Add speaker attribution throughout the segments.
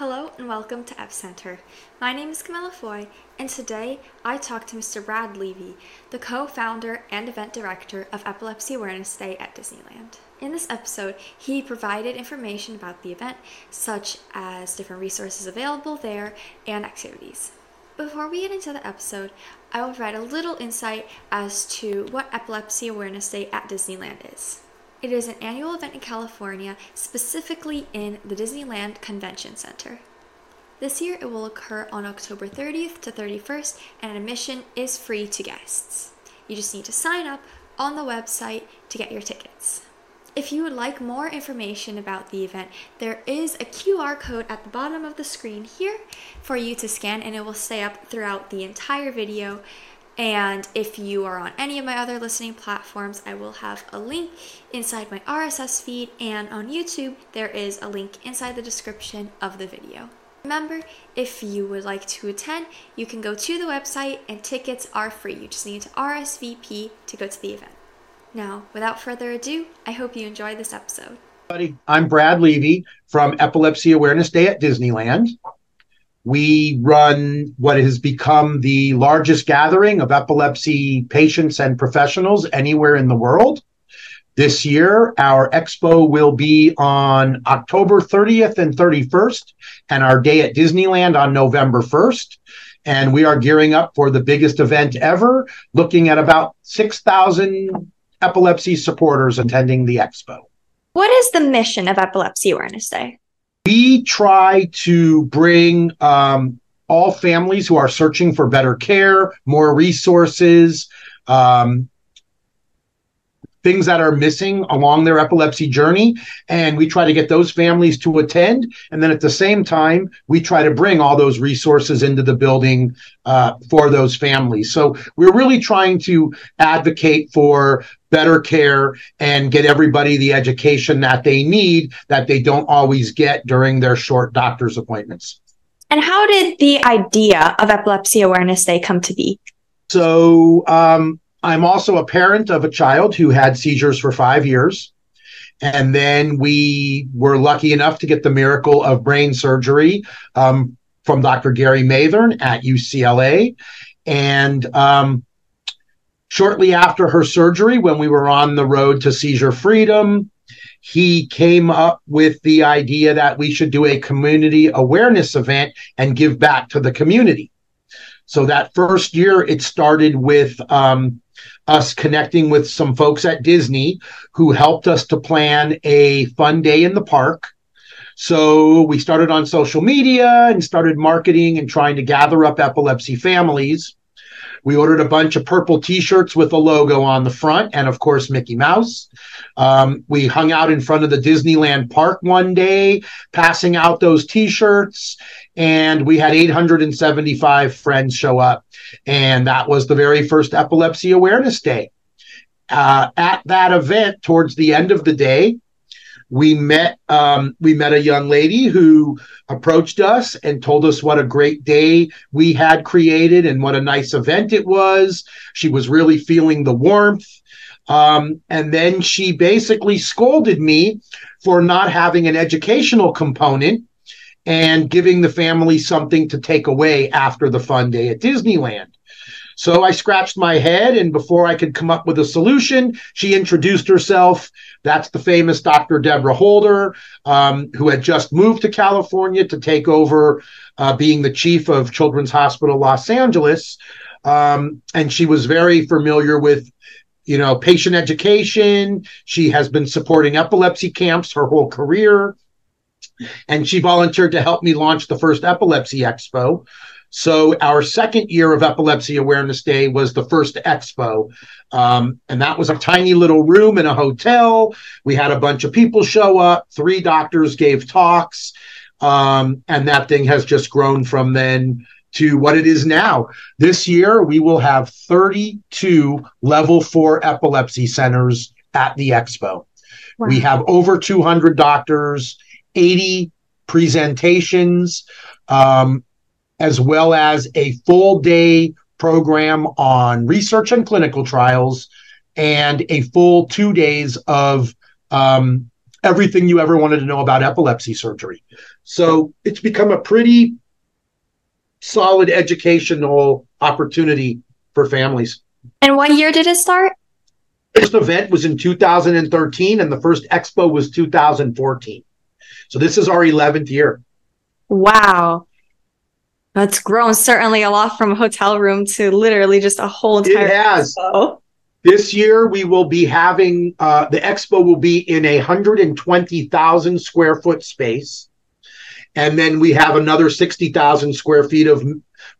Speaker 1: Hello and welcome to Epicenter. My name is Camila Foy, and today I talk to Mr. Brad Levy, the co founder and event director of Epilepsy Awareness Day at Disneyland. In this episode, he provided information about the event, such as different resources available there and activities. Before we get into the episode, I will provide a little insight as to what Epilepsy Awareness Day at Disneyland is. It is an annual event in California, specifically in the Disneyland Convention Center. This year it will occur on October 30th to 31st, and admission is free to guests. You just need to sign up on the website to get your tickets. If you would like more information about the event, there is a QR code at the bottom of the screen here for you to scan, and it will stay up throughout the entire video. And if you are on any of my other listening platforms, I will have a link inside my RSS feed, and on YouTube, there is a link inside the description of the video. Remember, if you would like to attend, you can go to the website and tickets are free. You just need to RSVP to go to the event. Now, without further ado, I hope you enjoy this episode.
Speaker 2: I'm Brad Levy from Epilepsy Awareness Day at Disneyland. We run what has become the largest gathering of epilepsy patients and professionals anywhere in the world. This year, our expo will be on October 30th and 31st, and our day at Disneyland on November 1st. And we are gearing up for the biggest event ever, looking at about 6,000 epilepsy supporters attending the expo.
Speaker 1: What is the mission of Epilepsy Awareness Day?
Speaker 2: We try to bring um, all families who are searching for better care, more resources, um, things that are missing along their epilepsy journey. And we try to get those families to attend. And then at the same time, we try to bring all those resources into the building uh, for those families. So we're really trying to advocate for better care and get everybody the education that they need that they don't always get during their short doctor's appointments.
Speaker 1: And how did the idea of Epilepsy Awareness Day come to be?
Speaker 2: So, um, I'm also a parent of a child who had seizures for five years. And then we were lucky enough to get the miracle of brain surgery um, from Dr. Gary Mathern at UCLA. And um, shortly after her surgery, when we were on the road to seizure freedom, he came up with the idea that we should do a community awareness event and give back to the community. So that first year, it started with um, us connecting with some folks at Disney who helped us to plan a fun day in the park. So we started on social media and started marketing and trying to gather up epilepsy families. We ordered a bunch of purple T-shirts with a logo on the front, and of course Mickey Mouse. Um, we hung out in front of the Disneyland park one day, passing out those T-shirts, and we had 875 friends show up, and that was the very first Epilepsy Awareness Day. Uh, at that event, towards the end of the day, we met um, we met a young lady who approached us and told us what a great day we had created and what a nice event it was. She was really feeling the warmth. Um, and then she basically scolded me for not having an educational component and giving the family something to take away after the fun day at disneyland so I scratched my head, and before I could come up with a solution, she introduced herself. That's the famous Dr. Deborah Holder, um, who had just moved to California to take over uh, being the chief of Children's Hospital Los Angeles. Um, and she was very familiar with you know patient education she has been supporting epilepsy camps her whole career and she volunteered to help me launch the first epilepsy expo so our second year of Epilepsy Awareness Day was the first expo. Um, and that was a tiny little room in a hotel. We had a bunch of people show up. Three doctors gave talks. Um, and that thing has just grown from then to what it is now. This year, we will have 32 level four epilepsy centers at the expo. Wow. We have over 200 doctors, 80 presentations. Um, as well as a full day program on research and clinical trials and a full two days of um, everything you ever wanted to know about epilepsy surgery. So it's become a pretty solid educational opportunity for families.
Speaker 1: And what year did it start?
Speaker 2: First event was in 2013, and the first expo was 2014. So this is our 11th year.
Speaker 1: Wow. That's grown certainly a lot from a hotel room to literally just a whole entire.
Speaker 2: It has. Expo. This year we will be having uh, the expo will be in a 120,000 square foot space. And then we have another 60,000 square feet of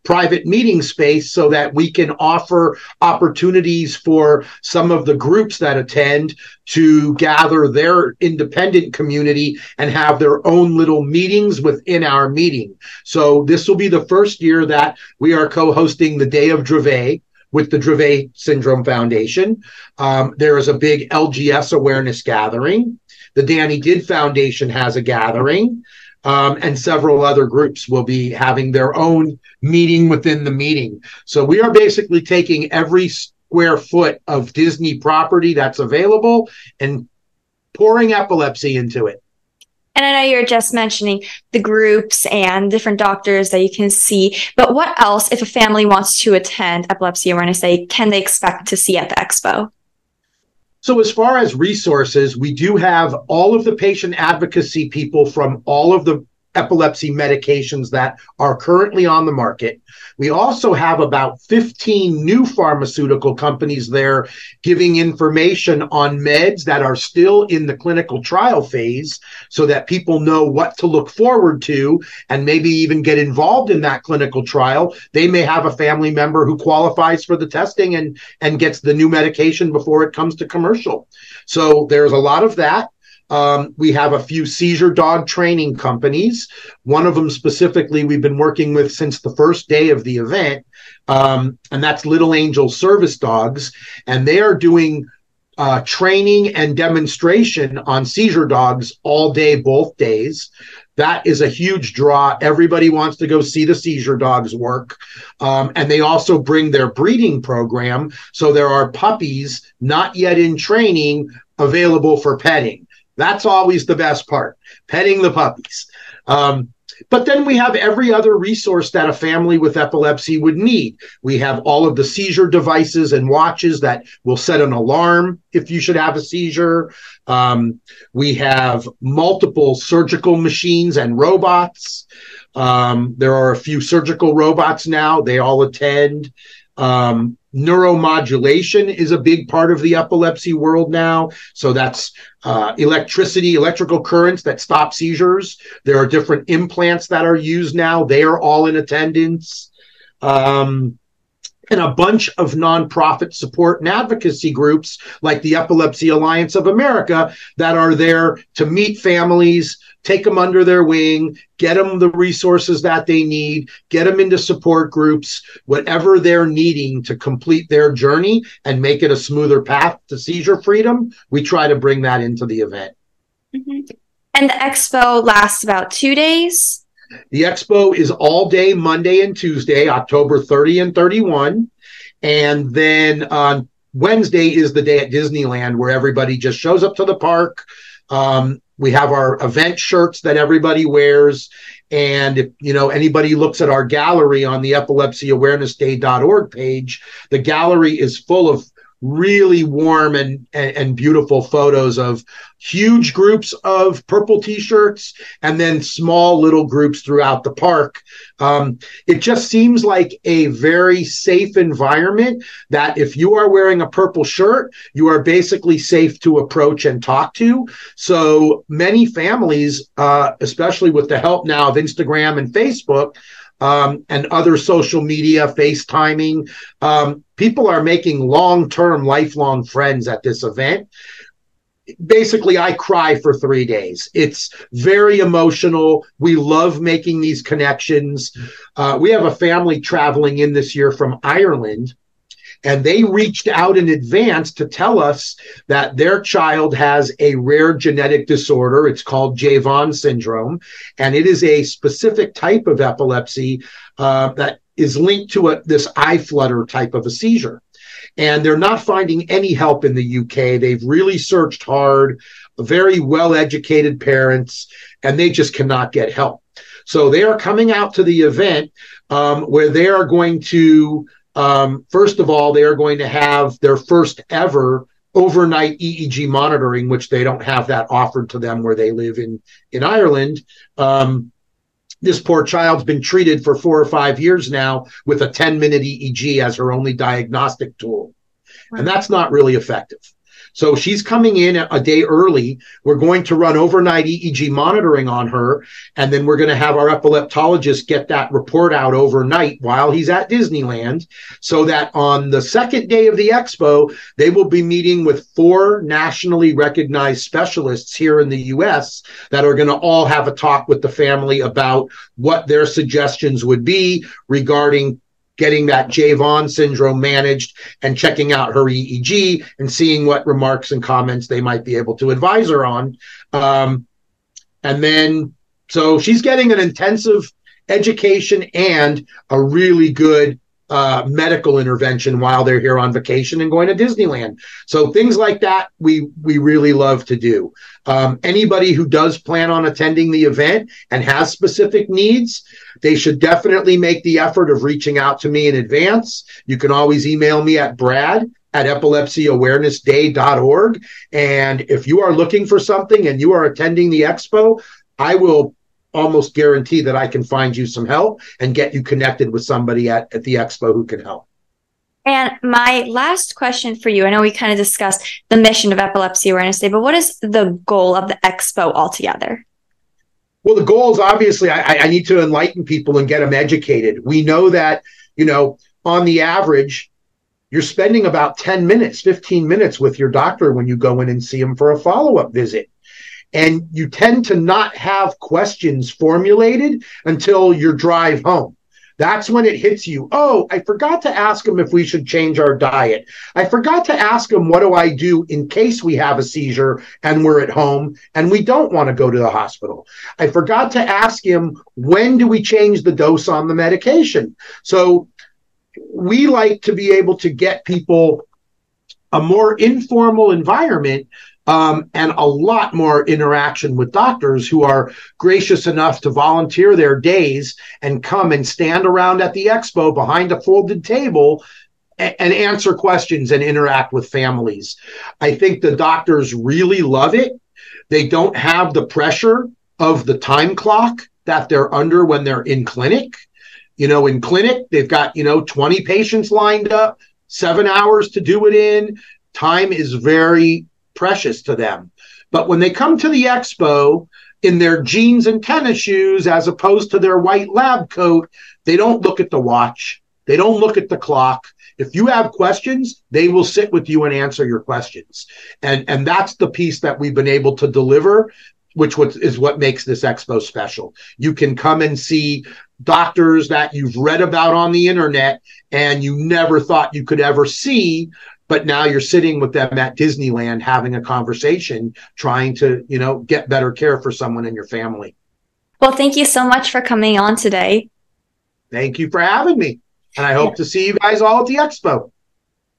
Speaker 2: private meeting space so that we can offer opportunities for some of the groups that attend to gather their independent community and have their own little meetings within our meeting. So this will be the first year that we are co-hosting the Day of Dravet with the Dravet Syndrome Foundation. Um, there is a big LGS awareness gathering. The Danny Did Foundation has a gathering um, and several other groups will be having their own meeting within the meeting. So we are basically taking every square foot of Disney property that's available and pouring epilepsy into it.
Speaker 1: And I know you're just mentioning the groups and different doctors that you can see, but what else, if a family wants to attend Epilepsy Awareness Day, can they expect to see at the expo?
Speaker 2: So, as far as resources, we do have all of the patient advocacy people from all of the epilepsy medications that are currently on the market. We also have about 15 new pharmaceutical companies there giving information on meds that are still in the clinical trial phase so that people know what to look forward to and maybe even get involved in that clinical trial. They may have a family member who qualifies for the testing and, and gets the new medication before it comes to commercial. So there's a lot of that. Um, we have a few seizure dog training companies. One of them specifically we've been working with since the first day of the event, um, and that's Little Angel Service Dogs. And they are doing uh, training and demonstration on seizure dogs all day, both days. That is a huge draw. Everybody wants to go see the seizure dogs work. Um, and they also bring their breeding program. So there are puppies not yet in training available for petting. That's always the best part, petting the puppies. Um, but then we have every other resource that a family with epilepsy would need. We have all of the seizure devices and watches that will set an alarm if you should have a seizure. Um, we have multiple surgical machines and robots. Um, there are a few surgical robots now, they all attend. Um, neuromodulation is a big part of the epilepsy world now. So that's uh, electricity, electrical currents that stop seizures. There are different implants that are used now. They are all in attendance. Um, and a bunch of nonprofit support and advocacy groups like the Epilepsy Alliance of America that are there to meet families, take them under their wing, get them the resources that they need, get them into support groups, whatever they're needing to complete their journey and make it a smoother path to seizure freedom. We try to bring that into the event.
Speaker 1: Mm-hmm. And the expo lasts about two days.
Speaker 2: The expo is all day Monday and Tuesday, October 30 and 31. And then on Wednesday is the day at Disneyland where everybody just shows up to the park. Um, we have our event shirts that everybody wears. And if you know anybody looks at our gallery on the epilepsyawarenessday.org page, the gallery is full of really warm and, and, and beautiful photos of huge groups of purple t-shirts and then small little groups throughout the park. Um, it just seems like a very safe environment that if you are wearing a purple shirt you are basically safe to approach and talk to. So many families uh, especially with the help now of instagram and facebook um, and other social media, FaceTiming. Um, people are making long term, lifelong friends at this event. Basically, I cry for three days. It's very emotional. We love making these connections. Uh, we have a family traveling in this year from Ireland and they reached out in advance to tell us that their child has a rare genetic disorder. It's called Jeavons syndrome. And it is a specific type of epilepsy uh, that is linked to a, this eye flutter type of a seizure. and they're not finding any help in the UK. They've really searched hard, very well educated parents, and they just cannot get help. So they are coming out to the event um, where they are going to, um, first of all, they are going to have their first ever overnight EEG monitoring, which they don't have that offered to them where they live in in Ireland. Um, this poor child's been treated for four or five years now with a 10 minute EEG as her only diagnostic tool. And that's not really effective. So she's coming in a day early. We're going to run overnight EEG monitoring on her. And then we're going to have our epileptologist get that report out overnight while he's at Disneyland so that on the second day of the expo, they will be meeting with four nationally recognized specialists here in the US that are going to all have a talk with the family about what their suggestions would be regarding getting that Jeavons syndrome managed and checking out her EEG and seeing what remarks and comments they might be able to advise her on. Um, and then, so she's getting an intensive education and a really good uh, medical intervention while they're here on vacation and going to Disneyland. So things like that we we really love to do. Um, anybody who does plan on attending the event and has specific needs, they should definitely make the effort of reaching out to me in advance. You can always email me at Brad at epilepsyawarenessday.org. And if you are looking for something and you are attending the expo, I will almost guarantee that I can find you some help and get you connected with somebody at, at the expo who can help.
Speaker 1: And my last question for you I know we kind of discussed the mission of Epilepsy Awareness Day, but what is the goal of the expo altogether?
Speaker 2: Well, the goal is obviously I, I need to enlighten people and get them educated. We know that, you know, on the average, you're spending about 10 minutes, 15 minutes with your doctor when you go in and see him for a follow up visit and you tend to not have questions formulated until your drive home. That's when it hits you. Oh, I forgot to ask him if we should change our diet. I forgot to ask him what do I do in case we have a seizure and we're at home and we don't want to go to the hospital. I forgot to ask him when do we change the dose on the medication. So we like to be able to get people a more informal environment um, and a lot more interaction with doctors who are gracious enough to volunteer their days and come and stand around at the expo behind a folded table and, answer questions and interact with families. I think the doctors really love it. They don't have the pressure of the time clock that they're under when they're in clinic. You know, in clinic, they've got, you know, 20 patients lined up, seven hours to do it in. Time is very precious to them. But when they come to the expo in their jeans and tennis shoes, as opposed to their white lab coat, they don't look at the watch. They don't look at the clock. If you have questions, they will sit with you and answer your questions. And, and that's the piece that we've been able to deliver, which is what makes this expo special. You can come and see doctors that you've read about on the internet and you never thought you could ever see but now you're sitting with them at Disneyland having a conversation, trying to, you know, get better care for someone in your family.
Speaker 1: Well, thank you so much for coming on today.
Speaker 2: Thank you for having me. And I hope yeah. to see you guys all at the expo.